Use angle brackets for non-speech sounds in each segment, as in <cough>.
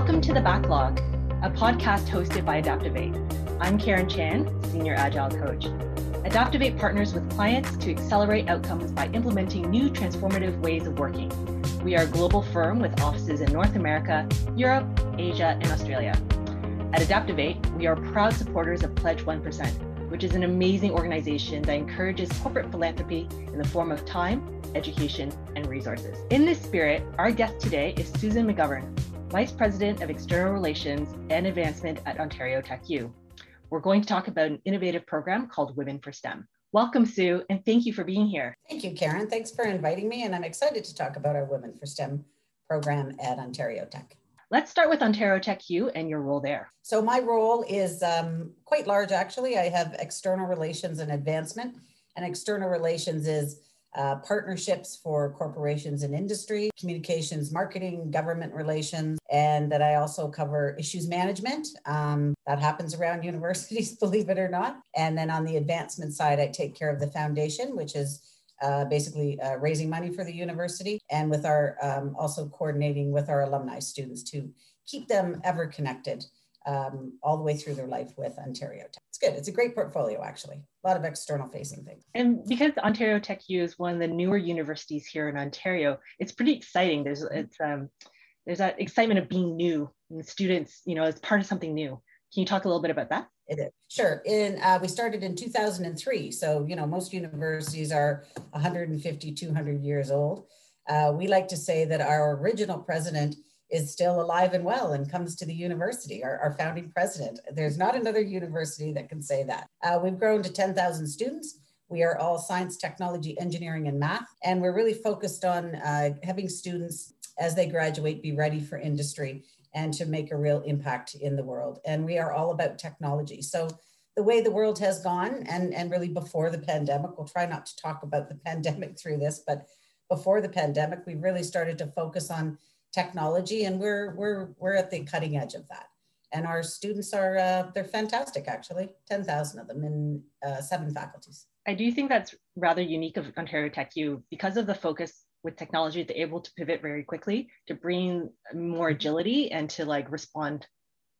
Welcome to The Backlog, a podcast hosted by ADAPTOVATE. I'm Karen Chan, Senior Agile Coach. ADAPTOVATE partners with clients to accelerate outcomes by implementing new transformative ways of working. We are a global firm with offices in North America, Europe, Asia, and Australia. At ADAPTOVATE, we are proud supporters of Pledge 1%, which is an amazing organization that encourages corporate philanthropy in the form of time, education, and resources. In this spirit, our guest today is Susan McGovern, Vice President of External Relations and Advancement at Ontario Tech U. We're going to talk about an innovative program called Women for STEM. Welcome, Sue, and thank you for being here. Thank you, Karen. Thanks for inviting me, and I'm excited to talk about our Women for STEM program at Ontario Tech. Let's start with Ontario Tech U and your role there. So, my role is um, quite large, actually. I have external relations and advancement, and external relations is uh, partnerships for corporations and industry, communications, marketing, government relations, and that I also cover issues management. Um, that happens around <laughs> universities, believe it or not. And then on the advancement side, I take care of the foundation, which is uh, basically uh, raising money for the university, and with our um, also coordinating with our alumni students to keep them ever connected um, all the way through their life with Ontario Tech. It's good. It's a great portfolio, actually. A lot of external facing things. And because Ontario Tech U is one of the newer universities here in Ontario, it's pretty exciting. There's it's um, there's that excitement of being new and students, you know, as part of something new. Can you talk a little bit about that? It is. Sure. In uh, we started in 2003, so you know most universities are 150, 200 years old. Uh, we like to say that our original president is still alive and well and comes to the university, our, our founding president. There's not another university that can say that. Uh, we've grown to 10,000 students. We are all science, technology, engineering, and math. And we're really focused on uh, having students, as they graduate, be ready for industry and to make a real impact in the world. And we are all about technology. So the way the world has gone, and, and really before the pandemic, we'll try not to talk about the <laughs> pandemic through this, but before the pandemic, we really started to focus on technology, and we're we're we're at the cutting edge of that. And our students are uh, they're fantastic, actually, ten thousand of them in uh, seven faculties. I do think that's rather unique of Ontario Tech U because of the focus with technology. They're able to pivot very quickly to bring more agility and to like respond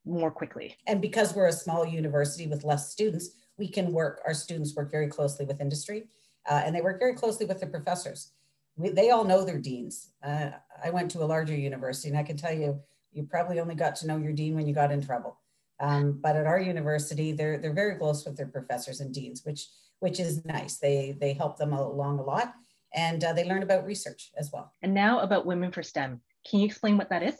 more quickly. And because we're a small university with less students, we can work. Our students work very closely with industry, uh, and they work very closely with their professors we, they all know their deans. Uh, I went to a larger university, and I can tell you, you probably only got to know your dean when you got in trouble. Um, but at our university, they're they're very close with their professors and deans, which which is nice. They they help them along a lot, and uh, they learn about research as well. And now about Women for STEM. Can you explain what that is?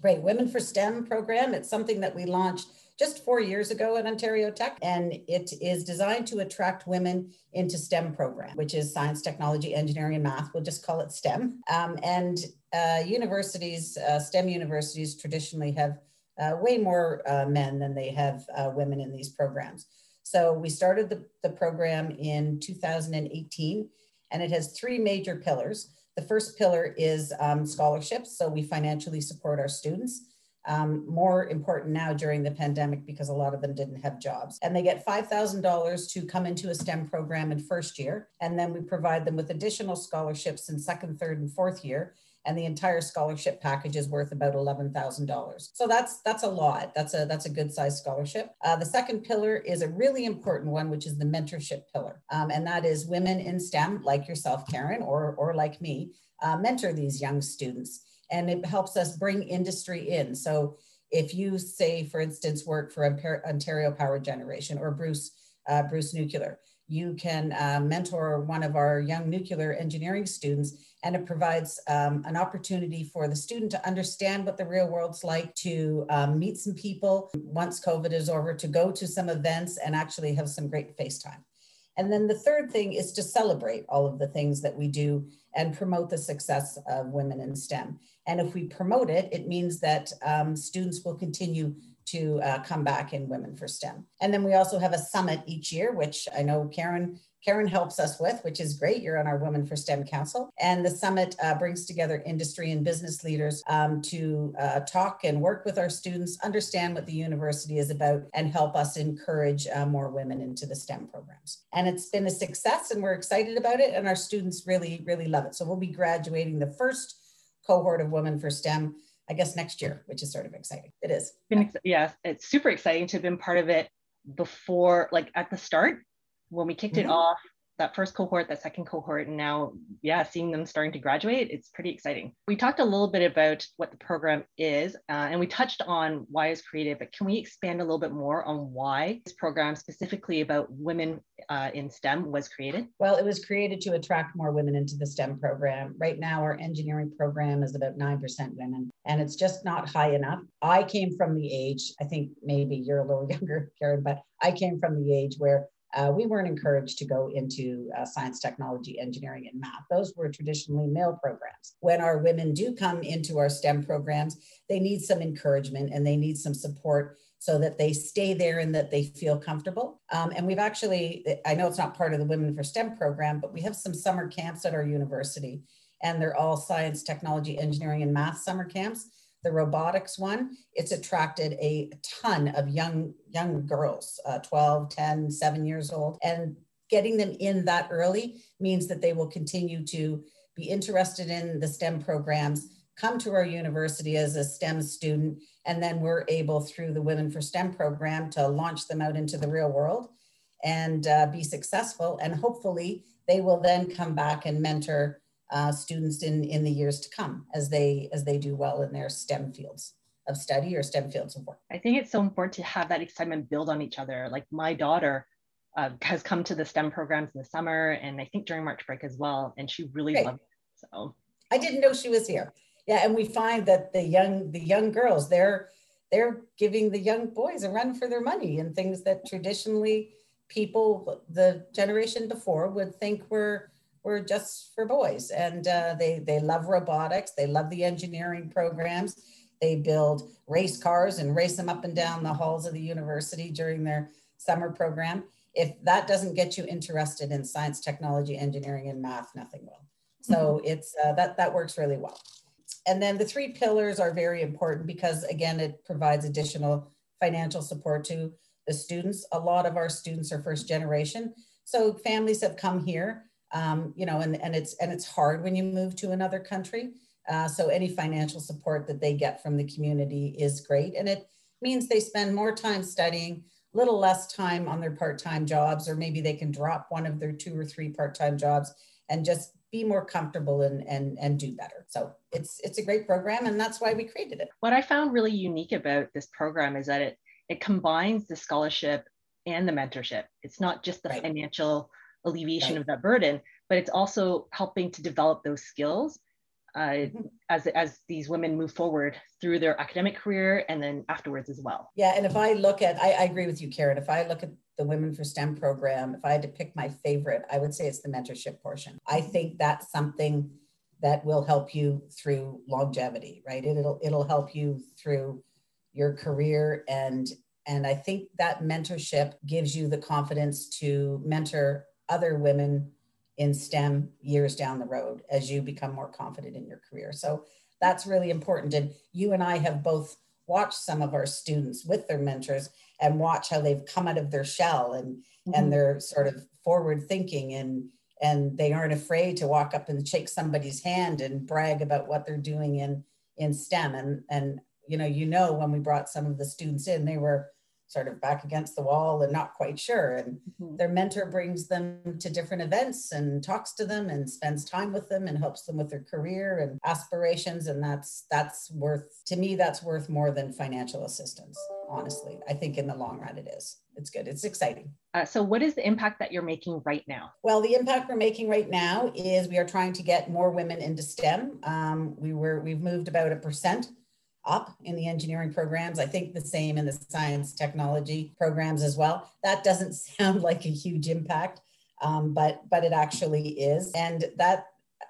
Great, Women for STEM program. It's something that we launched just four years ago at Ontario Tech, and it is designed to attract women into STEM program, which is science, technology, engineering, and math. We'll just call it STEM. Um, and uh, universities, uh, STEM universities, traditionally have uh, way more uh, men than they have uh, women in these programs. So we started the, the program in 2018, and it has three major pillars. The first pillar is um, scholarships. So we financially support our students um, more important now during the pandemic because a lot of them didn't have jobs. And they get $5,000 to come into a STEM program in first year. And then we provide them with additional scholarships in second, third, and fourth year. And the entire scholarship package is worth about eleven thousand dollars. So that's that's a lot. That's a that's a good sized scholarship. Uh, the second pillar is a really important one, which is the mentorship pillar, um, and that is women in STEM, like yourself, Karen, or or like me, uh, mentor these young students and it helps us bring industry in. So if you say, for instance, work for Ontario Power Generation or Bruce, uh, Bruce Nuclear, you can uh, mentor one of our young nuclear engineering students and it provides um, an opportunity for the student to understand what the real world's like, to um, meet some people once COVID is over, to go to some events and actually have some great FaceTime. And then the third thing is to celebrate all of the things that we do and promote the success of women in STEM. And if we promote it, it means that um, students will continue to uh, come back in Women for STEM. And then we also have a summit each year, which I know Karen Karen helps us with, which is great. You're on our Women for STEM Council. And the summit uh, brings together industry and business leaders um, to uh, talk and work with our students, understand what the university is about, and help us encourage uh, more women into the STEM programs. And it's been a success, and we're excited about it. And our students really, really love it. So we'll be graduating the first cohort of Women for STEM I guess next year, which is sort of exciting. It is. Yeah, it's super exciting to have been part of it before, like at the start when we kicked mm-hmm. it off that first cohort, that second cohort, and now, yeah, seeing them starting to graduate, it's pretty exciting. We talked a little bit about what the program is, uh, and we touched on why it's created, but can we expand a little bit more on why this program, specifically about women uh, in STEM, was created? Well, it was created to attract more women into the STEM program. Right now, our engineering program is about 9% women, and it's just not high enough. I came from the age, I think maybe you're a little <laughs> younger, Karen, but I came from the age where uh, we weren't encouraged to go into uh, science, technology, engineering, and math. Those were traditionally male programs. When our women do come into our STEM programs, they need some encouragement and they need some support so that they stay there and that they feel comfortable. Um, and we've actually, I know it's not part of the Women for STEM program, but we have some summer camps at our university, and they're all science, technology, engineering, and math summer camps the robotics one, it's attracted a ton of young young girls, uh, 12, 10, 7 years old. And getting them in that early means that they will continue to be interested in the STEM programs, come to our university as a STEM student, and then we're able through the Women for STEM program to launch them out into the real world and uh, be successful. And hopefully they will then come back and mentor uh, students in, in the years to come as they as they do well in their STEM fields of study or STEM fields of work. I think it's so important to have that excitement build on each other. Like my daughter uh, has come to the STEM programs in the summer and I think during March break as well, and she really Great. loved it. So I didn't know she was here. Yeah, and we find that the young the young girls they're they're giving the young boys a run for their money and things that traditionally people the generation before would think were were just for boys. And uh, they, they love robotics, they love the engineering programs. They build race cars and race them up and down the halls of the university during their summer program. If that doesn't get you interested in science, technology, engineering, and math, nothing will. So mm-hmm. it's uh, that that works really well. And then the three pillars are very important because again, it provides additional financial support to the students. A lot of our students are first generation, so families have come here um, you know, and, and it's and it's hard when you move to another country. Uh, so any financial support that they get from the community is great, and it means they spend more time studying, a little less time on their part-time jobs, or maybe they can drop one of their two or three part-time jobs and just be more comfortable and and and do better. So it's it's a great program, and that's why we created it. What I found really unique about this program is that it it combines the scholarship and the mentorship. It's not just the right. financial alleviation right. of that burden, but it's also helping to develop those skills uh, as, as these women move forward through their academic career and then afterwards as well. Yeah, and if I look at, I, I agree with you, Karen. If I look at the Women for STEM program, if I had to pick my favorite, I would say it's the mentorship portion. I think that's something that will help you through longevity, right? It'll it'll help you through your career and and I think that mentorship gives you the confidence to mentor other women in STEM years down the road as you become more confident in your career. So that's really important. And you and I have both watched some of our students with their mentors and watch how they've come out of their shell and mm-hmm. and they're sort of forward thinking and and they aren't afraid to walk up and shake somebody's hand and brag about what they're doing in in STEM. And and you know, you know, when we brought some of the students in, they were sort of back against the wall and not quite sure. And mm-hmm. their mentor brings them to different events and talks to them and spends time with them and helps them with their career and aspirations. And that's that's worth to me, that's worth more than financial assistance, honestly. I think in the long run it is. It's good. It's exciting. Uh, so, what is the impact that you're making right now? Well, the impact we're making right now is we are trying to get more women into STEM. Um, we were we've moved about a percent up in the engineering programs. I think the same in the science technology programs as well. That doesn't <laughs> sound like a huge impact, um, but but it actually is. And that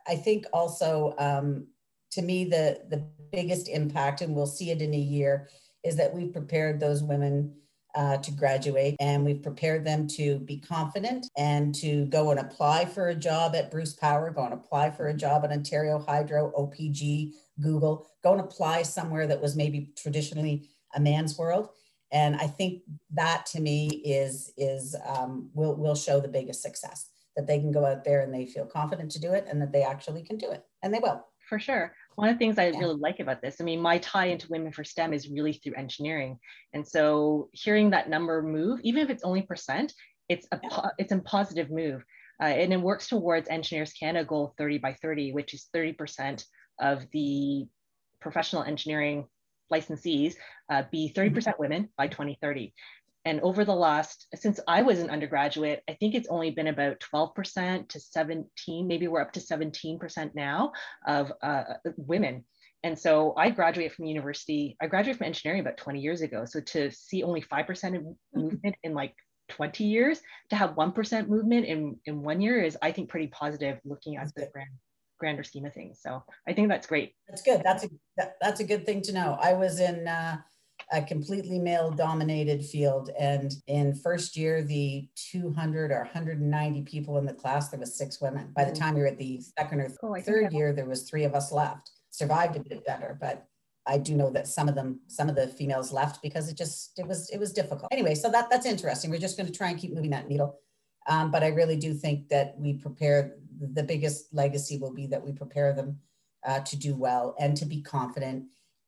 I think also um, to me the the biggest impact, and we'll see it in a year, is that we've prepared those women. Uh, to graduate, and we've prepared them to be confident and to go and apply for a job at Bruce Power, go and apply for a job at Ontario Hydro, OPG, Google, go and apply somewhere that was maybe traditionally a man's world. And I think that to me is is um, will will show the biggest success that they can go out there and they feel confident to do it and that they actually can do it and they will for sure One of the things I yeah. really like about this, I mean, my tie into Women for STEM is really through engineering. And so hearing that number move, even if it's only percent, it's a yeah. it's a positive move. Uh, and it works towards Engineers Canada goal 30 by 30, which is 30% of the professional engineering licensees uh, be 30% mm-hmm. women by 2030. And over the last, since I was an undergraduate, I think it's only been about 12% to 17, maybe we're up to 17% now of uh, women. And so I graduated from university, I graduated from engineering about 20 years ago. So to see only 5% of mm-hmm. movement in like 20 years, to have 1% movement in, in one year is, I think, pretty positive looking at the grand, grander scheme of things. So I think that's great. That's good. That's a, that, that's a good thing to know. I was in, uh, a completely male dominated field. And in first year, the 200 or 190 people in the class, there was six women. By the mm. time you're at the second or oh, third year, there was three of us left. Survived a bit better, but I do know that some of them, some of the females left because it just, it was, it was difficult. Anyway, so that that's interesting. We're just going to try and keep moving that needle. Um, but I really do think that we prepare, the biggest legacy will be that we prepare them uh, to do well and to be confident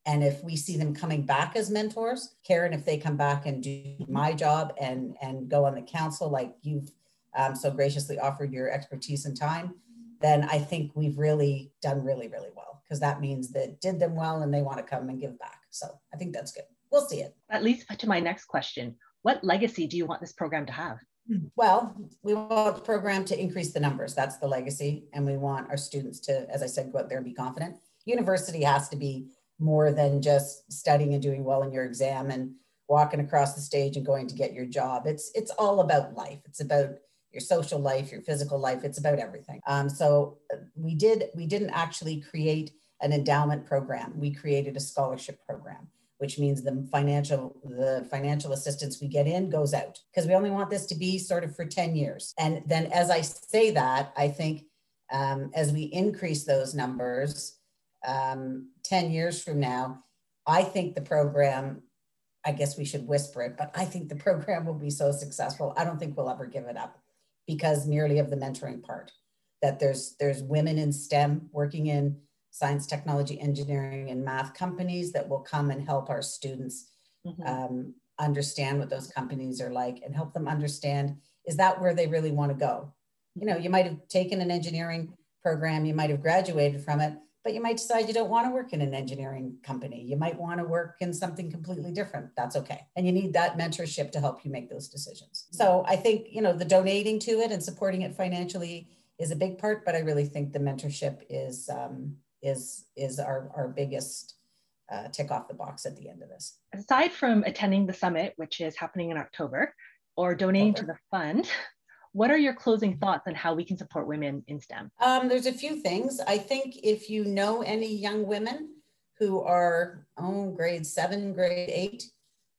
and if we see them coming back as mentors, Karen, if they come back and do my job and and go on the council like you've um, so graciously offered your expertise and time, then I think we've really done really really well because that means that did them well and they want to come and give back. So I think that's good. We'll see it. That leads to my next question: What legacy do you want this program to have? Well, we want the program to increase the numbers. That's the legacy, and we want our students to, as I said, go out there and be confident. University has to be more than just studying and doing well in your exam and walking across the stage and going to get your job. It's it's all about life. It's about your social life, your physical life. It's about everything. Um, so uh, we did we didn't actually create an endowment program. We created a scholarship program, which means the financial the financial assistance we get in goes out because we only want this to be sort of for 10 years. And then as I say that, I think um, as we increase those numbers, um, 10 years from now, I think the program, I guess we should whisper it, but I think the program will be so successful. I don't think we'll ever give it up because merely of the mentoring part that there's there's women in STEM working in science, technology, engineering, and math companies that will come and help our students mm-hmm. um, understand what those companies are like and help them understand is that where they really want to go. You know, you might have taken an engineering program, you might have graduated from it, but you might decide you don't want to work in an engineering company. You might want to work in something completely different. That's okay. And you need that mentorship to help you make those decisions. So I think, you know, the donating to it and supporting it financially is a big part, but I really think the mentorship is um, is is our, our biggest uh, tick off the box at the end of this. Aside from attending the summit, which is happening in October, or donating October. to the fund, what are your closing thoughts on how we can support women in STEM? Um, there's a few things. I think if you know any young women who are, oh, grade seven, grade eight,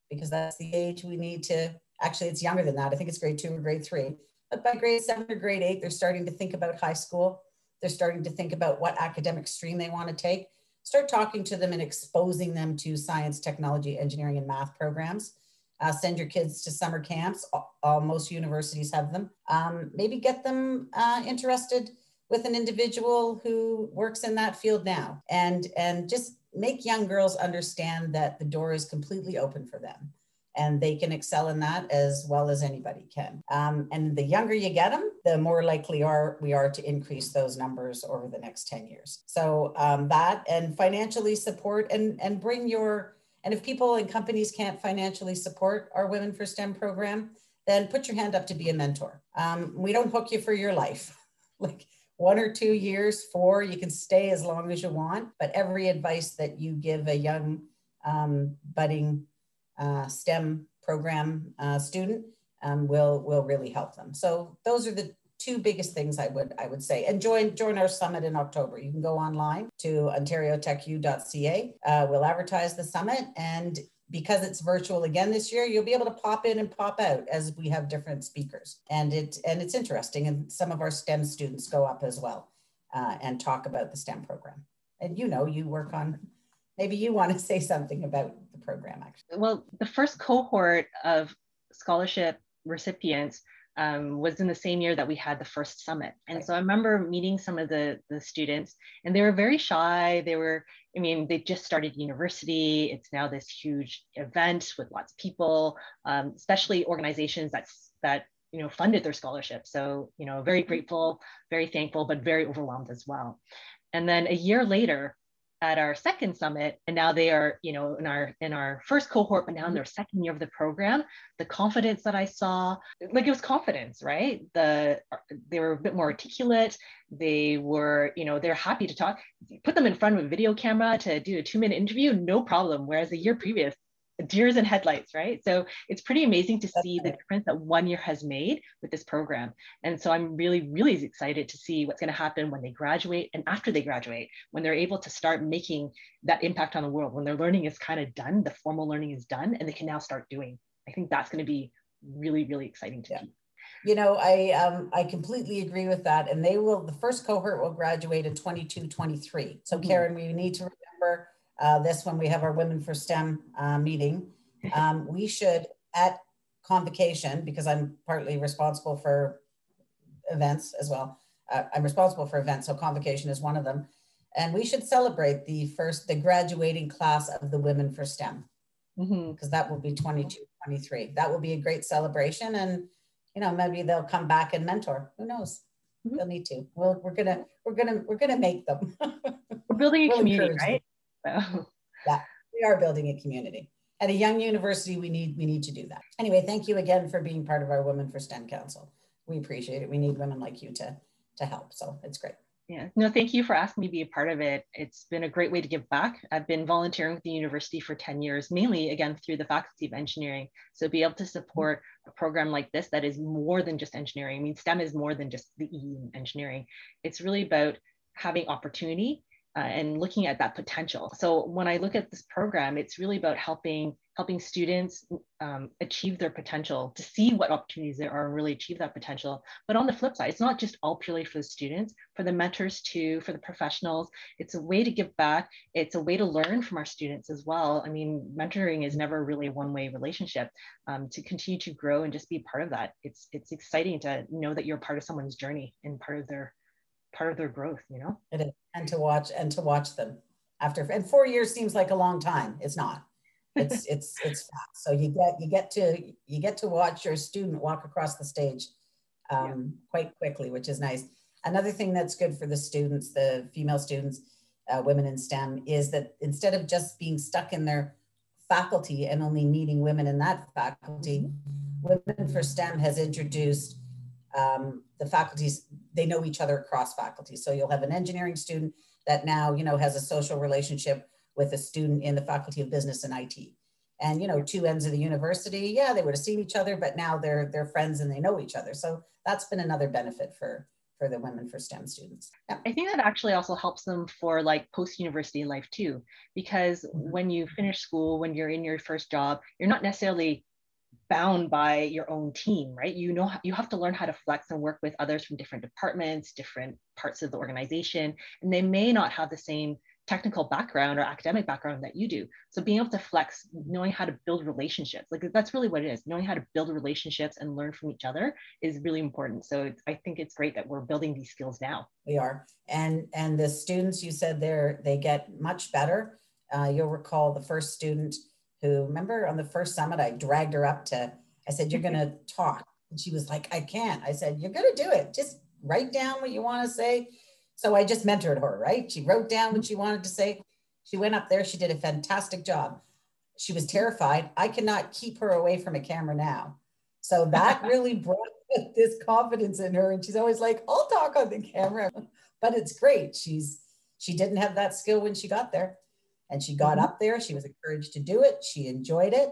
because that's the age we need to, actually, it's younger than that. I think it's grade two or grade three. But by grade seven or grade eight, they're starting to think about high school. They're starting to think about what academic stream they want to take. Start talking to them and exposing them to science, technology, engineering, and math programs uh, send your kids to summer camps. All, most universities have them. Um, maybe get them uh, interested with an individual who works in that field now, and and just make young girls understand that the door is completely open for them, and they can excel in that as well as anybody can. Um, and the younger you get them, the more likely are we are to increase those numbers over the next ten years. So um, that and financially support and and bring your and if people and companies can't financially support our Women for STEM program, then put your hand up to be a mentor. Um, we don't hook you for your life. <laughs> like one or two years, four, you can stay as long as you want. But every advice that you give a young um, budding uh, STEM program uh, student um, will will really help them. So those are the two biggest things I would I would say. And join join our summit in October. You can go online to ontariotechu.ca. Uh, we'll advertise the summit, and because it's virtual again this year, you'll be able to pop in and pop out as we have different speakers. And it and it's interesting. And some of our STEM students go up as well uh, and talk about the STEM program. And you know, you work on. Maybe you want to say something about the program, actually. Well, the first cohort of scholarship recipients um, was in the same year that we had the first summit. And so I remember meeting some of the, the students, and they were very shy. They were, I mean, they just started university. It's now this huge event with lots of people, um, especially organizations that, that you know, funded their scholarship. So, you know, very grateful, very thankful, but very overwhelmed as well. And then a year later, at our second summit and now they are you know in our in our first cohort but now in mm-hmm. their second year of the program the confidence that i saw like it was confidence right? The they were a bit more articulate. They were you know they're happy to talk. Put them in front of a video camera to do a two minute interview no problem. Whereas a year previous deers and headlights, right? So it's pretty amazing to see the difference that one year has made with this program. And so I'm really, really excited to see what's going to happen when they graduate and after they graduate, when they're able to start making that impact on the world, when their learning is kind of done, the formal learning is done, and they can now start doing. I think that's going to be really, really exciting to yeah. see. You know, I um, I completely agree with that. And they will, the first cohort will graduate in 22, 23. So mm-hmm. Karen, we need to remember uh, this when we have our Women for STEM uh, meeting. Um, we should, at convocation, because I'm partly responsible for events as well. Uh, I'm responsible for events, so convocation is one of them. And we should celebrate the first, the graduating class of the Women for STEM, because mm-hmm. that will be 22, 23. That will be a great celebration. And, you know, maybe they'll come back and mentor. Who knows? Mm-hmm. They'll need to. Well, we're gonna, we're gonna, we're gonna make them. <laughs> we're building a we'll community, right? So. Yeah, we are building a community. At a young university, we need we need to do that. Anyway, thank you again for being part of our Women for STEM Council. We appreciate it. We need women like you to to help. So it's great. Yeah, no, thank you for asking me to be a part of it. It's been a great way to give back. I've been volunteering with the university for 10 years, mainly again through the Faculty of Engineering. So be able to support a program like this that is more than just engineering. I mean, STEM is more than just the E in engineering. It's really about having opportunity uh, and looking at that potential. So when I look at this program, it's really about helping helping students um, achieve their potential, to see what opportunities there are and really achieve that potential. But on the flip side, it's not just all purely for the students, for the mentors too, for the professionals. It's a way to give back. It's a way to learn from our students as well. I mean, mentoring is never really a one-way relationship. Um, to continue to grow and just be part of that, it's it's exciting to know that you're part of someone's journey and part of their part of their growth, you know? It is. And to watch and to watch them after and four years seems like a long time. It's not. It's <laughs> it's it's fast. So you get you get to you get to watch your student walk across the stage um, yeah. quite quickly, which is nice. Another thing that's good for the students, the female students, uh, women in STEM, is that instead of just being stuck in their faculty and only meeting women in that faculty, Women for STEM has introduced um, the faculties, they know each other across faculty. So you'll have an engineering student that now, you know, has a social relationship with a student in the faculty of business and IT. And, you know, two ends of the university, yeah, they would have seen each other, but now they're, they're friends and they know each other. So that's been another benefit for, for the women for STEM students. Yeah. I think that actually also helps them for like post-university life too, because mm-hmm. when you finish school, when you're in your first job, you're not necessarily bound by your own team, right? You know, you have to learn how to flex and work with others from different departments, different parts of the organization, and they may not have the same technical background or academic background that you do. So being able to flex, knowing how to build relationships, like that's really what it is. Knowing how to build relationships and learn from each other is really important. So I think it's great that we're building these skills now. We are, and and the students you said they're they get much better. Uh, you'll recall the first student who remember on the first summit, I dragged her up to, I said, You're going <laughs> to talk. And she was like, I can't. I said, You're going to do it. Just write down what you want to say. So I just mentored her, right? She wrote down what mm-hmm. she wanted to say. She went up there. She did a fantastic job. She was terrified. I cannot keep her away from a camera now. So that <laughs> really brought <laughs> this confidence in her. And she's always like, I'll talk on the camera. But it's great. She's she didn't have that skill when she got there. And she got mm-hmm. up there. She was encouraged to do it. She enjoyed it.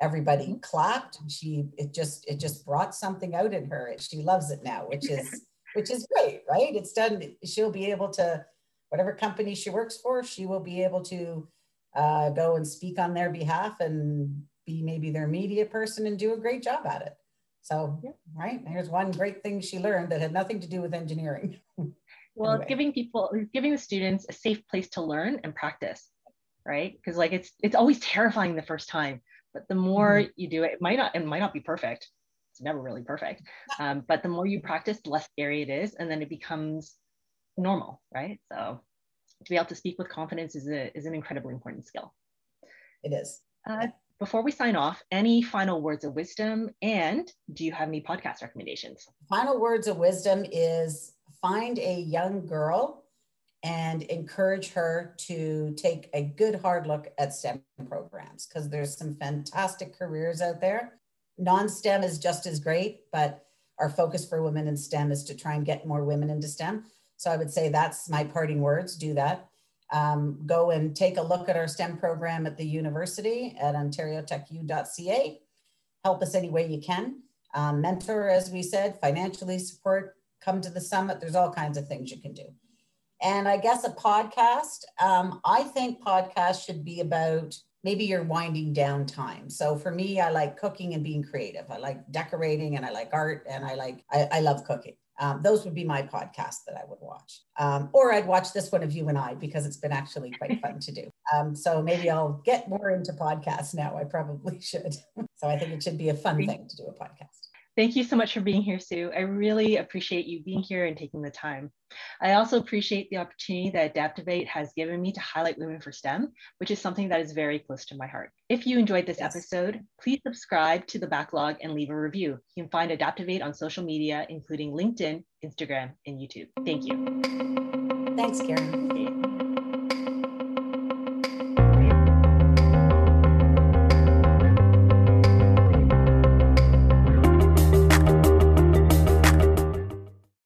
Everybody clapped. She it just it just brought something out in her. She loves it now, which is <laughs> which is great, right? It's done. She'll be able to whatever company she works for, she will be able to uh, go and speak on their behalf and be maybe their media person and do a great job at it. So, yeah. right, here's one great thing she learned that had nothing to do with engineering. <laughs> well, anyway. giving people, giving the students a safe place to learn and practice right because like it's it's always terrifying the first time but the more mm-hmm. you do it it might not it might not be perfect it's never really perfect. Um, but the more you practice, the less scary it is. And then it becomes normal, right? So to be able to speak with confidence is, a, is an incredibly important skill. It is. Uh, before we sign off, any final words of wisdom? And do you have any podcast recommendations? Final words of wisdom is find a young girl and encourage her to take a good hard look at STEM programs because there's some fantastic careers out there. Non STEM is just as great, but our focus for women in STEM is to try and get more women into STEM. So I would say that's my parting words do that. Um, go and take a look at our STEM program at the university at ontariotechu.ca. Help us any way you can. Um, mentor, as we said, financially support, come to the summit. There's all kinds of things you can do. And I guess a podcast, um, I think podcasts should be about maybe your winding down time. So for me, I like cooking and being creative. I like decorating and I like art and I like, I, I love cooking. Um, those would be my podcasts that I would watch. Um, or I'd watch this one of you and I because it's been actually quite <laughs> fun to do. Um, so maybe I'll get more into podcasts now. I probably <laughs> should. so I think it should be a fun thing to do a podcast. Thank you so much for being here, Sue. I really appreciate you being here and taking the time. I also appreciate the opportunity that ADAPTOVATE has given me to highlight Women for STEM, which is something that is very close to my heart. If you enjoyed this yes. episode, please subscribe to the backlog and leave a review. You can find ADAPTOVATE on social media, including LinkedIn, Instagram, and YouTube. Thank you. Thanks, Karen.